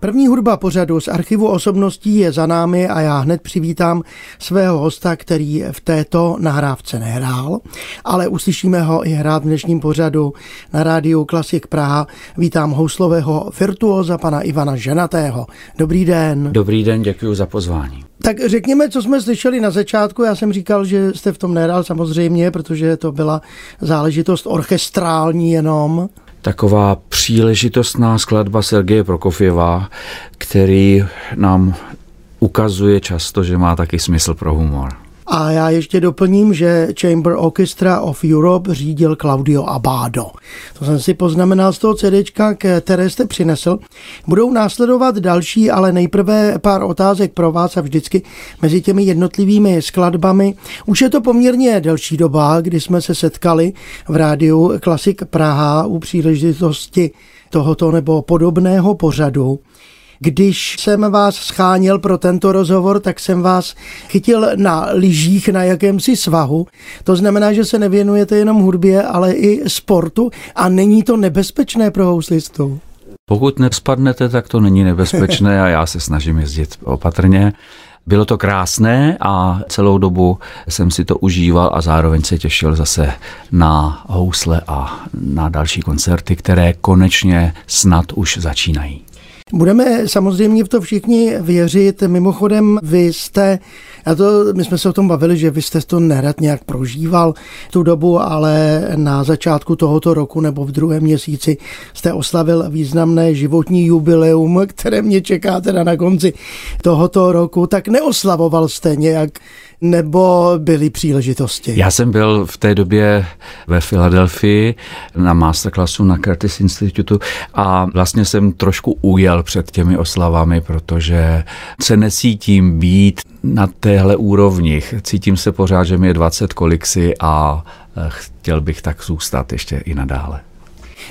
První hudba pořadu z archivu osobností je za námi a já hned přivítám svého hosta, který v této nahrávce nehrál, ale uslyšíme ho i hrát v dnešním pořadu na rádiu Klasik Praha. Vítám houslového virtuóza pana Ivana Ženatého. Dobrý den. Dobrý den, děkuji za pozvání. Tak řekněme, co jsme slyšeli na začátku. Já jsem říkal, že jste v tom nehrál samozřejmě, protože to byla záležitost orchestrální jenom taková příležitostná skladba Sergeje Prokofěva, který nám ukazuje často, že má taky smysl pro humor. A já ještě doplním, že Chamber Orchestra of Europe řídil Claudio Abado. To jsem si poznamenal z toho CDčka, které jste přinesl. Budou následovat další, ale nejprve pár otázek pro vás a vždycky mezi těmi jednotlivými skladbami. Už je to poměrně delší doba, kdy jsme se setkali v rádiu Klasik Praha u příležitosti tohoto nebo podobného pořadu. Když jsem vás scháněl pro tento rozhovor, tak jsem vás chytil na lyžích na jakémsi svahu. To znamená, že se nevěnujete jenom hudbě, ale i sportu a není to nebezpečné pro houslistu. Pokud nespadnete, tak to není nebezpečné a já se snažím jezdit opatrně. Bylo to krásné a celou dobu jsem si to užíval a zároveň se těšil zase na housle a na další koncerty, které konečně snad už začínají. Budeme samozřejmě v to všichni věřit. Mimochodem, vy jste, a to, my jsme se o tom bavili, že vy jste to nerad nějak prožíval tu dobu, ale na začátku tohoto roku nebo v druhém měsíci jste oslavil významné životní jubileum, které mě čeká teda na konci tohoto roku, tak neoslavoval jste nějak nebo byly příležitosti? Já jsem byl v té době ve Filadelfii na masterclassu na Curtis Institutu a vlastně jsem trošku ujel před těmi oslavami, protože se necítím být na téhle úrovni. Cítím se pořád, že mi je 20 koliksi a eh, chtěl bych tak zůstat ještě i nadále.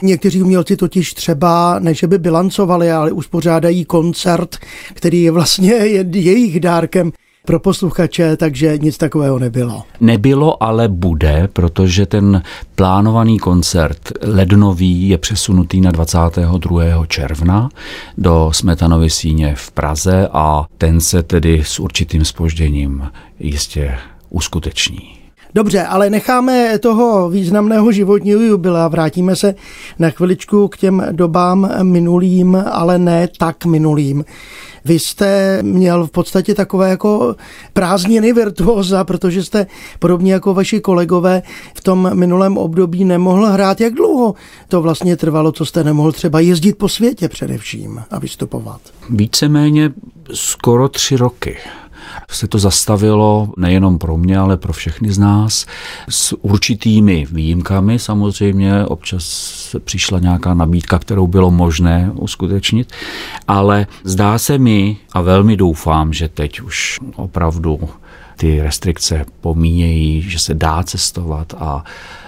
Někteří umělci totiž třeba, než by bilancovali, ale uspořádají koncert, který je vlastně jejich dárkem pro posluchače, takže nic takového nebylo. Nebylo, ale bude, protože ten plánovaný koncert lednový je přesunutý na 22. června do Smetanovy síně v Praze a ten se tedy s určitým spožděním jistě uskuteční. Dobře, ale necháme toho významného životního jubilea, vrátíme se na chviličku k těm dobám minulým, ale ne tak minulým. Vy jste měl v podstatě takové jako prázdniny virtuóza, protože jste podobně jako vaši kolegové v tom minulém období nemohl hrát. Jak dlouho to vlastně trvalo, co jste nemohl třeba jezdit po světě především a vystupovat? Víceméně skoro tři roky se to zastavilo nejenom pro mě, ale pro všechny z nás s určitými výjimkami. Samozřejmě občas přišla nějaká nabídka, kterou bylo možné uskutečnit, ale zdá se mi a velmi doufám, že teď už opravdu ty restrikce pomíjejí, že se dá cestovat a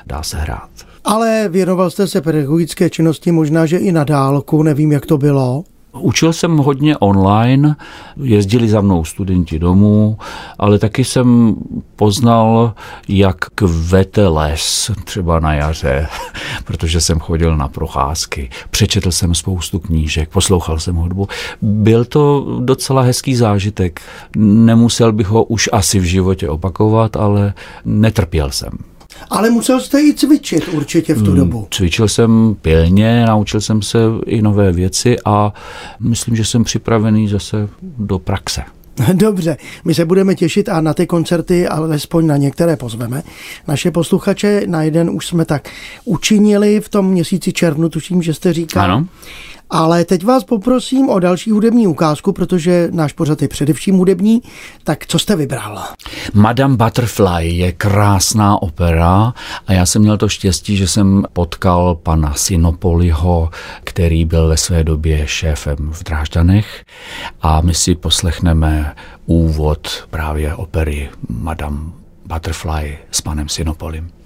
dá se hrát. Ale věnoval jste se pedagogické činnosti možná, že i na dálku, nevím, jak to bylo. Učil jsem hodně online, jezdili za mnou studenti domů, ale taky jsem poznal, jak kvete les třeba na jaře, protože jsem chodil na procházky. Přečetl jsem spoustu knížek, poslouchal jsem hudbu. Byl to docela hezký zážitek. Nemusel bych ho už asi v životě opakovat, ale netrpěl jsem. Ale musel jste i cvičit určitě v tu hmm, dobu. Cvičil jsem pilně, naučil jsem se i nové věci a myslím, že jsem připravený zase do praxe. Dobře, my se budeme těšit a na ty koncerty alespoň na některé pozveme. Naše posluchače na jeden už jsme tak učinili v tom měsíci červnu, tuším, že jste říkal. Ano. Ale teď vás poprosím o další hudební ukázku, protože náš pořad je především hudební. Tak co jste vybral? Madame Butterfly je krásná opera a já jsem měl to štěstí, že jsem potkal pana Sinopoliho, který byl ve své době šéfem v Drážďanech a my si poslechneme úvod právě opery Madame Butterfly s panem Sinopolim.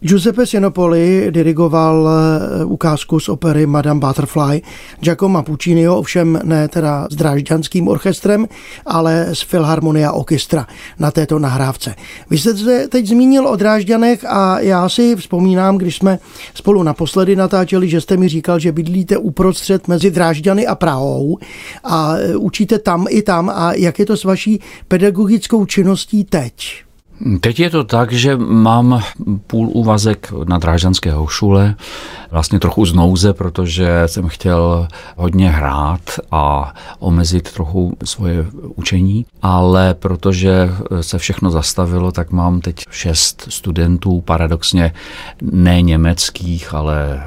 Giuseppe Sinopoli dirigoval eh, ukázku z opery Madame Butterfly Giacomo Pucciniho, ovšem ne teda s drážďanským orchestrem, ale s Philharmonia Orchestra na této nahrávce. Vy jste se teď zmínil o Drážďanech a já si vzpomínám, když jsme spolu naposledy natáčeli, že jste mi říkal, že bydlíte uprostřed mezi Drážďany a Prahou a eh, učíte tam i tam a jak je to s vaší pedagogickou činností teď? Teď je to tak, že mám půl úvazek na Drážďanské hošule, vlastně trochu z nouze, protože jsem chtěl hodně hrát a omezit trochu svoje učení, ale protože se všechno zastavilo, tak mám teď šest studentů, paradoxně ne německých, ale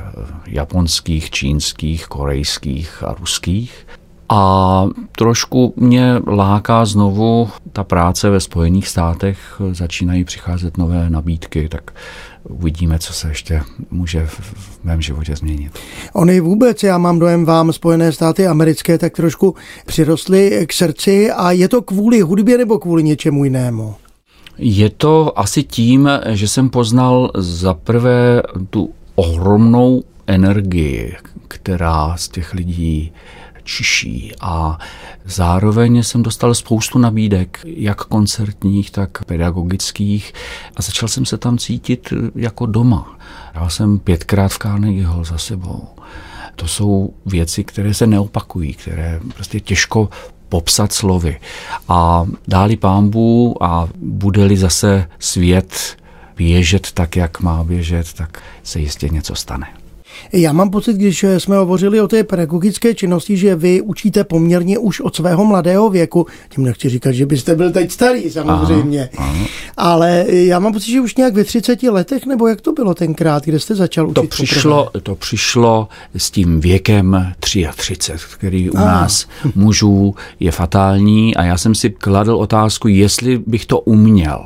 japonských, čínských, korejských a ruských. A trošku mě láká znovu ta práce ve Spojených státech, začínají přicházet nové nabídky, tak uvidíme, co se ještě může v mém životě změnit. Ony vůbec, já mám dojem vám Spojené státy americké tak trošku přirostly k srdci a je to kvůli hudbě nebo kvůli něčemu jinému? Je to asi tím, že jsem poznal za prvé tu ohromnou energii, která z těch lidí čiší a zároveň jsem dostal spoustu nabídek, jak koncertních, tak pedagogických a začal jsem se tam cítit jako doma. Hrál jsem pětkrát v Carnegie Hall za sebou. To jsou věci, které se neopakují, které prostě těžko popsat slovy. A dáli pámbu a bude-li zase svět běžet tak, jak má běžet, tak se jistě něco stane. Já mám pocit, když jsme hovořili o té pedagogické činnosti, že vy učíte poměrně už od svého mladého věku. Tím nechci říkat, že byste byl teď starý samozřejmě. Aha, aha. Ale já mám pocit, že už nějak ve 30 letech, nebo jak to bylo tenkrát, kde jste začal učit? To přišlo, to přišlo s tím věkem 33, který u a. nás mužů je fatální a já jsem si kladl otázku, jestli bych to uměl.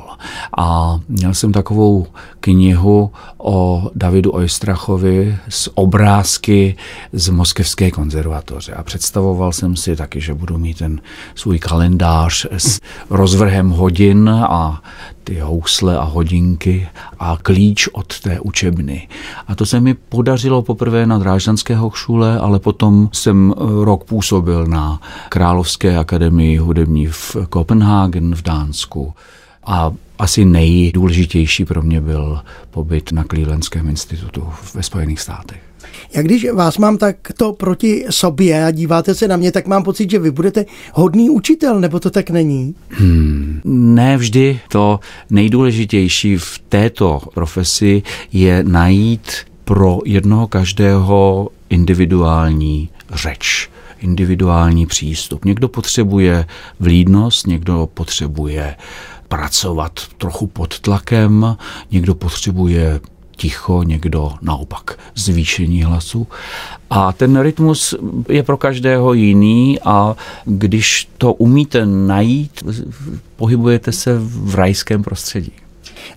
A měl jsem takovou knihu o Davidu Oistrachovi z obrázky z Moskevské konzervatoře a představoval jsem si taky, že budu mít ten svůj kalendář s rozvrhem hodin a ty housle a hodinky a klíč od té učebny. A to se mi podařilo poprvé na Drážďanské šule, ale potom jsem rok působil na Královské akademii hudební v Kopenhagen v Dánsku. A asi nejdůležitější pro mě byl pobyt na Clevelandském institutu ve Spojených státech. Jak když vás mám takto proti sobě a díváte se na mě, tak mám pocit, že vy budete hodný učitel, nebo to tak není? Hmm, ne vždy. To nejdůležitější v této profesi je najít pro jednoho každého individuální řeč individuální přístup. Někdo potřebuje vlídnost, někdo potřebuje pracovat trochu pod tlakem, někdo potřebuje ticho, někdo naopak zvýšení hlasu. A ten rytmus je pro každého jiný a když to umíte najít, pohybujete se v rajském prostředí.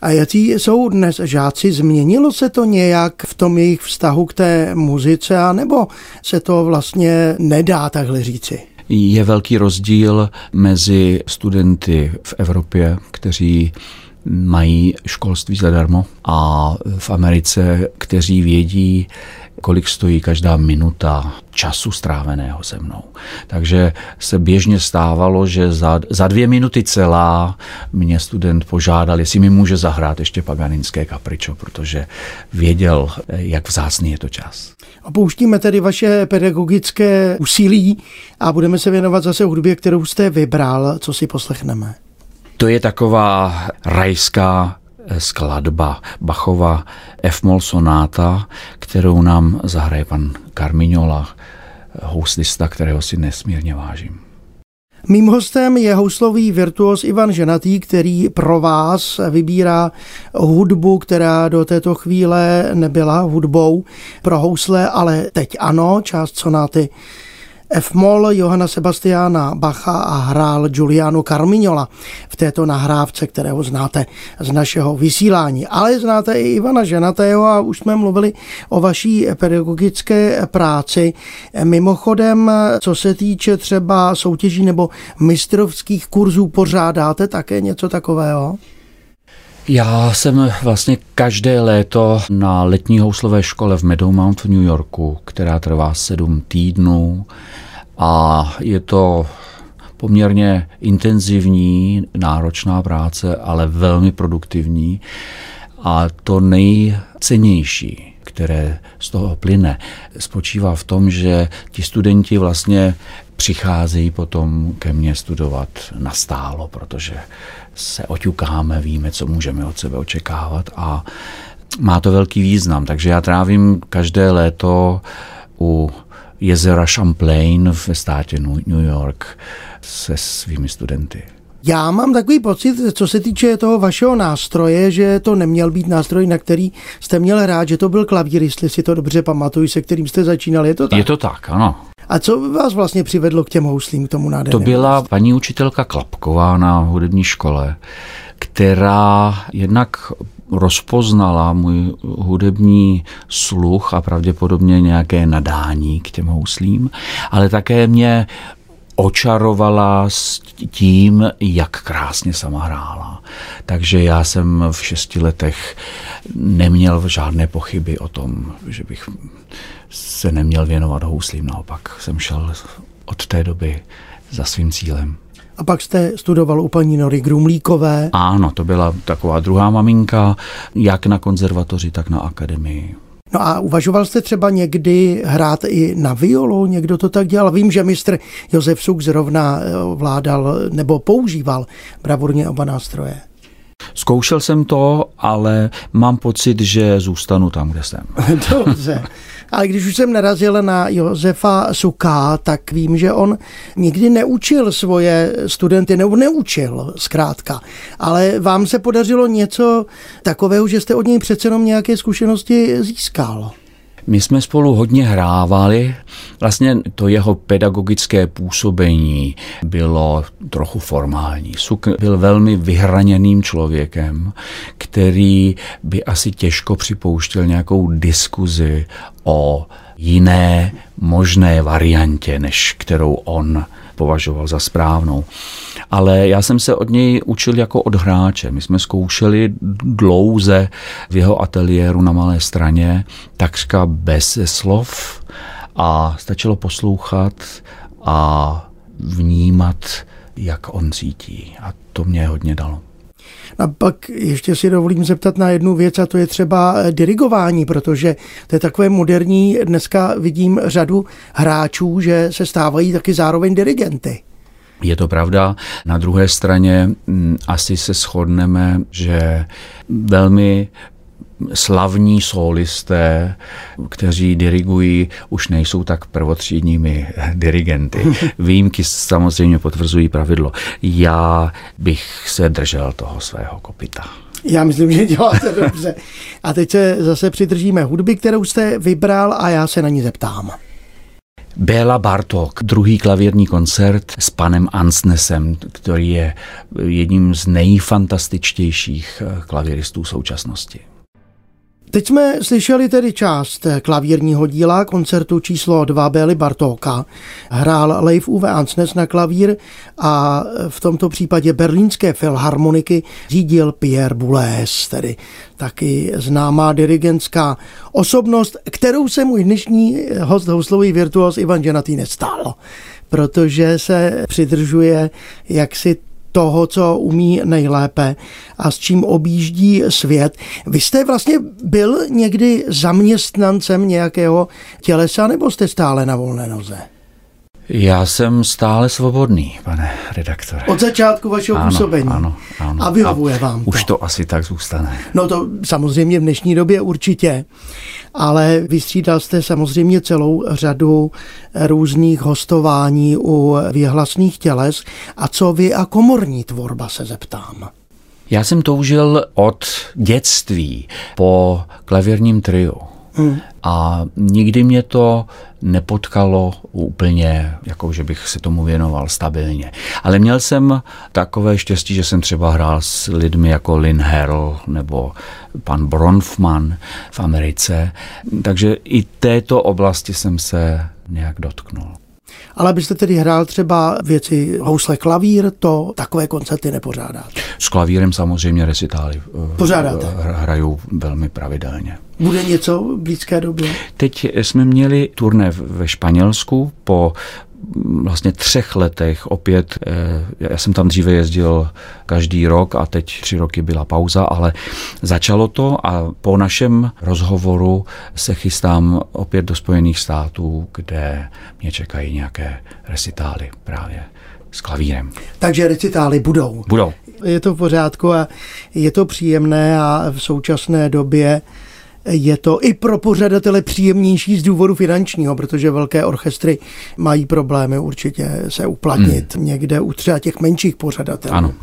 A jaký jsou dnes žáci? Změnilo se to nějak v tom jejich vztahu k té muzice, anebo se to vlastně nedá takhle říci? Je velký rozdíl mezi studenty v Evropě, kteří mají školství zadarmo a v Americe, kteří vědí, kolik stojí každá minuta času stráveného se mnou. Takže se běžně stávalo, že za, za dvě minuty celá mě student požádal, jestli mi může zahrát ještě paganisté kapričo, protože věděl, jak vzácný je to čas. Opouštíme tedy vaše pedagogické úsilí a budeme se věnovat zase hudbě, kterou jste vybral. Co si poslechneme? To je taková rajská skladba Bachova F-moll sonáta, kterou nám zahraje pan Carmignola, houslista, kterého si nesmírně vážím. Mým hostem je houslový virtuos Ivan Ženatý, který pro vás vybírá hudbu, která do této chvíle nebyla hudbou pro housle, ale teď ano, část sonáty F-moll Johana Sebastiana Bacha a hrál Giuliano Carmignola v této nahrávce, kterého znáte z našeho vysílání. Ale znáte i Ivana Ženatého a už jsme mluvili o vaší pedagogické práci. Mimochodem, co se týče třeba soutěží nebo mistrovských kurzů, pořádáte také něco takového? Já jsem vlastně každé léto na letní houslové škole v Meadowmount v New Yorku, která trvá sedm týdnů a je to poměrně intenzivní, náročná práce, ale velmi produktivní. A to nejcennější, které z toho plyne, spočívá v tom, že ti studenti vlastně přicházejí potom ke mně studovat nastálo, protože se oťukáme, víme, co můžeme od sebe očekávat a má to velký význam. Takže já trávím každé léto u jezera Champlain ve státě New York se svými studenty. Já mám takový pocit, co se týče toho vašeho nástroje, že to neměl být nástroj, na který jste měl hrát, že to byl klavír, jestli si to dobře pamatuju, se kterým jste začínal. Je to tak? Je to tak, ano. A co vás vlastně přivedlo k těm houslím, k tomu nádhernému? To byla paní učitelka Klapková na hudební škole, která jednak rozpoznala můj hudební sluch a pravděpodobně nějaké nadání k těm houslím, ale také mě očarovala s tím, jak krásně sama hrála. Takže já jsem v šesti letech neměl žádné pochyby o tom, že bych se neměl věnovat houslím. Naopak jsem šel od té doby za svým cílem. A pak jste studoval u paní Nory Grumlíkové. Ano, to byla taková druhá maminka, jak na konzervatoři, tak na akademii. No a uvažoval jste třeba někdy hrát i na violu? Někdo to tak dělal? Vím, že mistr Josef Suk zrovna eh, vládal nebo používal bravurně oba nástroje. Zkoušel jsem to, ale mám pocit, že zůstanu tam, kde jsem. Dobře. Ale když už jsem narazil na Josefa Suka, tak vím, že on nikdy neučil svoje studenty, nebo neučil zkrátka. Ale vám se podařilo něco takového, že jste od něj přece jenom nějaké zkušenosti získal. My jsme spolu hodně hrávali. Vlastně to jeho pedagogické působení bylo trochu formální. Suk byl velmi vyhraněným člověkem, který by asi těžko připouštěl nějakou diskuzi o jiné možné variantě, než kterou on považoval za správnou. Ale já jsem se od něj učil jako od hráče. My jsme zkoušeli dlouze v jeho ateliéru na Malé straně, takřka bez slov a stačilo poslouchat a vnímat, jak on cítí. A to mě hodně dalo. A pak ještě si dovolím zeptat na jednu věc a to je třeba eh, dirigování, protože to je takové moderní, dneska vidím řadu hráčů, že se stávají taky zároveň dirigenty. Je to pravda. Na druhé straně mm, asi se shodneme, že velmi slavní solisté, kteří dirigují, už nejsou tak prvotřídními dirigenty. Výjimky samozřejmě potvrzují pravidlo. Já bych se držel toho svého kopita. Já myslím, že děláte dobře. A teď se zase přidržíme hudby, kterou jste vybral a já se na ní zeptám. Béla Bartok, druhý klavírní koncert s panem Ansnesem, který je jedním z nejfantastičtějších klavíristů současnosti. Teď jsme slyšeli tedy část klavírního díla koncertu číslo 2 Bély Bartóka. Hrál Leif Uwe Ansnes na klavír a v tomto případě berlínské filharmoniky řídil Pierre Boulez, tedy taky známá dirigentská osobnost, kterou se můj dnešní host houslový virtuos Ivan Ženatý nestal protože se přidržuje jaksi toho, co umí nejlépe a s čím objíždí svět. Vy jste vlastně byl někdy zaměstnancem nějakého tělesa nebo jste stále na volné noze? Já jsem stále svobodný, pane redaktore. Od začátku vašeho ano, působení. Ano, ano. A vyhovuje a vám to. Už to asi tak zůstane. No to samozřejmě v dnešní době určitě, ale vystřídal jste samozřejmě celou řadu různých hostování u vyhlasných těles. A co vy a komorní tvorba se zeptám? Já jsem toužil od dětství po klavírním triu. Hmm. A nikdy mě to nepotkalo úplně, jako že bych se tomu věnoval stabilně. Ale měl jsem takové štěstí, že jsem třeba hrál s lidmi jako Lynn Harrell nebo pan Bronfman v Americe. Takže i této oblasti jsem se nějak dotknul. Ale byste tedy hrál třeba věci housle klavír, to takové koncerty nepořádáte. S klavírem samozřejmě recitály eh, Pořádáte. hraju velmi pravidelně. Bude něco v blízké době? Teď jsme měli turné ve Španělsku po vlastně třech letech opět, eh, já jsem tam dříve jezdil každý rok a teď tři roky byla pauza, ale začalo to a po našem rozhovoru se chystám opět do Spojených států, kde mě čekají nějaké recitály právě s klavírem. Takže recitály budou. Budou. Je to v pořádku a je to příjemné a v současné době je to i pro pořadatele příjemnější z důvodu finančního, protože velké orchestry mají problémy určitě se uplatnit hmm. někde u třeba těch menších pořadatelů. Ano.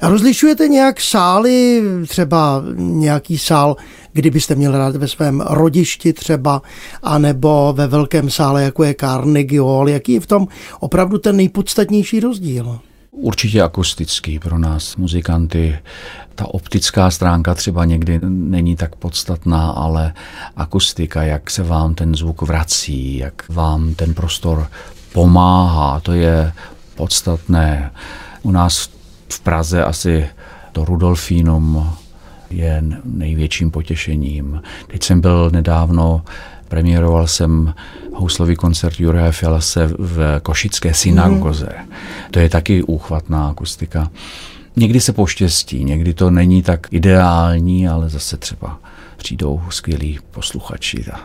A rozlišujete nějak sály, třeba nějaký sál, kdybyste měl rád ve svém rodišti třeba, anebo ve velkém sále, jako je Carnegie Hall, jaký je v tom opravdu ten nejpodstatnější rozdíl? Určitě akustický pro nás, muzikanty. Ta optická stránka třeba někdy není tak podstatná, ale akustika, jak se vám ten zvuk vrací, jak vám ten prostor pomáhá, to je podstatné. U nás v Praze asi to Rudolfínum je největším potěšením. Teď jsem byl nedávno, premiéroval jsem houslový koncert Juraje Fialase v Košické synagoze. Mm. To je taky úchvatná akustika. Někdy se poštěstí, někdy to není tak ideální, ale zase třeba přijdou skvělí posluchači a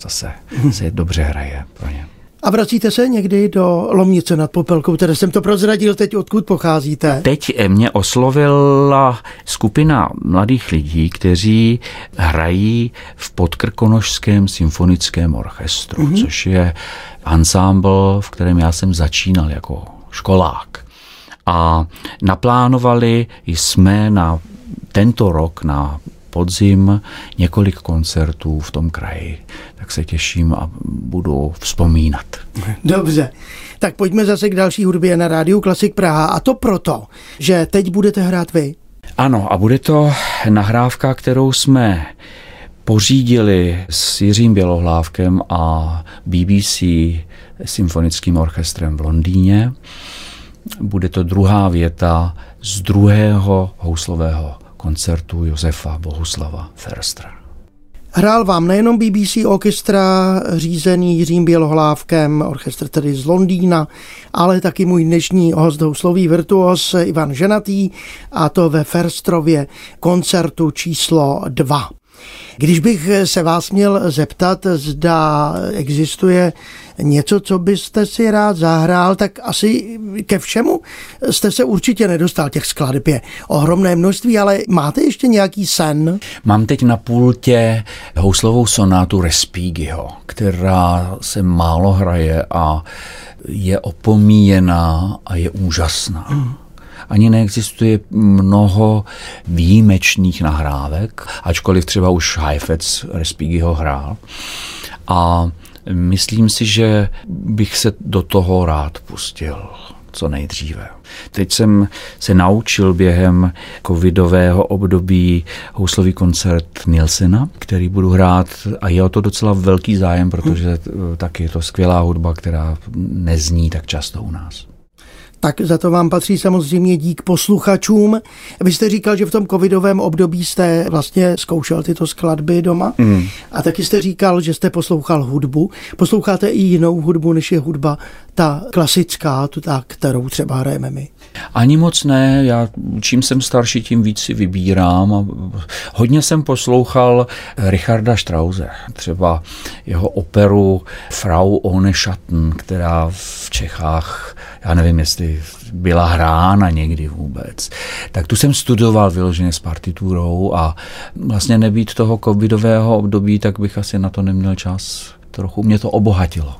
zase se dobře hraje pro ně. A vracíte se někdy do Lomnice nad Popelkou, které jsem to prozradil teď, odkud pocházíte? Teď mě oslovila skupina mladých lidí, kteří hrají v Podkrkonožském symfonickém orchestru, mm-hmm. což je ansámbl, v kterém já jsem začínal jako školák. A naplánovali jsme na tento rok, na podzim několik koncertů v tom kraji. Tak se těším a budu vzpomínat. Dobře. Tak pojďme zase k další hudbě na rádiu Klasik Praha. A to proto, že teď budete hrát vy. Ano, a bude to nahrávka, kterou jsme pořídili s Jiřím Bělohlávkem a BBC symfonickým orchestrem v Londýně. Bude to druhá věta z druhého houslového koncertu Josefa Bohuslava Ferstra. Hrál vám nejenom BBC orchestra řízený Jiřím Bělohlávkem, orchestr tedy z Londýna, ale taky můj dnešní host houslový virtuos Ivan Ženatý a to ve Ferstrově koncertu číslo 2. Když bych se vás měl zeptat, zda existuje něco, co byste si rád zahrál, tak asi ke všemu jste se určitě nedostal. Těch skladeb je ohromné množství, ale máte ještě nějaký sen? Mám teď na pultě houslovou sonátu Respígyho, která se málo hraje a je opomíjená a je úžasná. Hmm ani neexistuje mnoho výjimečných nahrávek, ačkoliv třeba už Heifetz Respighi hrál. A myslím si, že bych se do toho rád pustil co nejdříve. Teď jsem se naučil během covidového období houslový koncert Nielsena, který budu hrát a je o to docela velký zájem, protože taky je to skvělá hudba, která nezní tak často u nás tak za to vám patří samozřejmě dík posluchačům. Vy jste říkal, že v tom covidovém období jste vlastně zkoušel tyto skladby doma mm. a taky jste říkal, že jste poslouchal hudbu. Posloucháte i jinou hudbu, než je hudba ta klasická, tu ta, kterou třeba hrajeme my. Ani moc ne, já čím jsem starší, tím víc si vybírám. A hodně jsem poslouchal Richarda Strause, třeba jeho operu Frau ohne Schatten, která v Čechách, já nevím, jestli byla hrána někdy vůbec. Tak tu jsem studoval vyloženě s partiturou a vlastně nebýt toho covidového období, tak bych asi na to neměl čas. Trochu mě to obohatilo.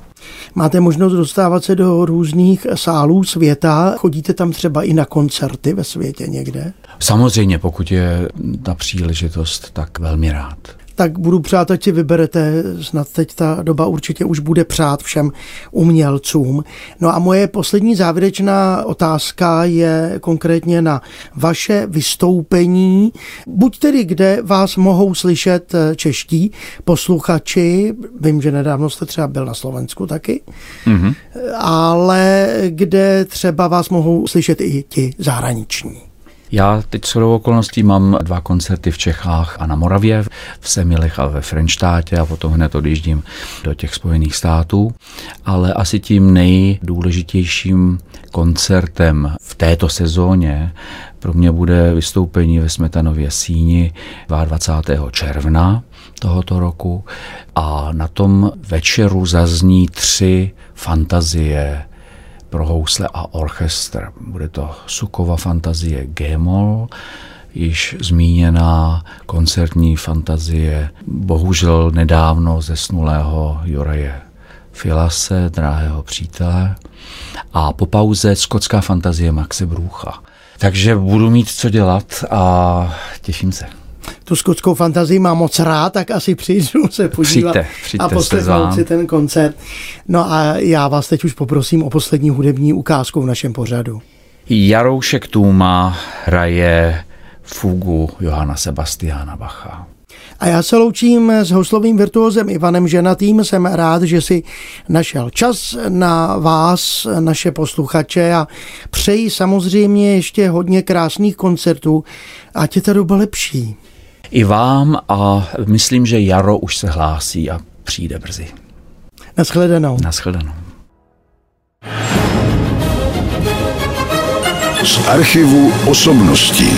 Máte možnost dostávat se do různých sálů světa. Chodíte tam třeba i na koncerty ve světě někde? Samozřejmě, pokud je ta příležitost, tak velmi rád. Tak budu přát, ať si vyberete, snad teď ta doba určitě už bude přát všem umělcům. No a moje poslední závěrečná otázka je konkrétně na vaše vystoupení, buď tedy kde vás mohou slyšet eh, čeští posluchači, vím, že nedávno jste třeba byl na Slovensku taky, mm-hmm. ale kde třeba vás mohou slyšet i ti zahraniční. Já teď shodou okolností mám dva koncerty v Čechách a na Moravě, v Semilech a ve Frenštátě a potom hned odjíždím do těch Spojených států. Ale asi tím nejdůležitějším koncertem v této sezóně pro mě bude vystoupení ve Smetanově síni 22. června tohoto roku a na tom večeru zazní tři fantazie pro housle a orchestr. Bude to Sukova fantazie G-moll, již zmíněná koncertní fantazie, bohužel nedávno zesnulého Juraje Filase, drahého přítele, a po pauze skotská fantazie Maxe Brucha. Takže budu mít co dělat a těším se tu skotskou fantazii mám moc rád, tak asi přijdu se podívat přijďte, přijďte a poslechnout si ten koncert. No a já vás teď už poprosím o poslední hudební ukázku v našem pořadu. Jaroušek Tůma hraje fugu Johana Sebastiana Bacha. A já se loučím s houslovým virtuozem Ivanem Ženatým. Jsem rád, že si našel čas na vás, naše posluchače a přeji samozřejmě ještě hodně krásných koncertů. Ať je ta doba lepší i vám a myslím, že jaro už se hlásí a přijde brzy. Naschledanou. Naschledanou. Z archivu osobností.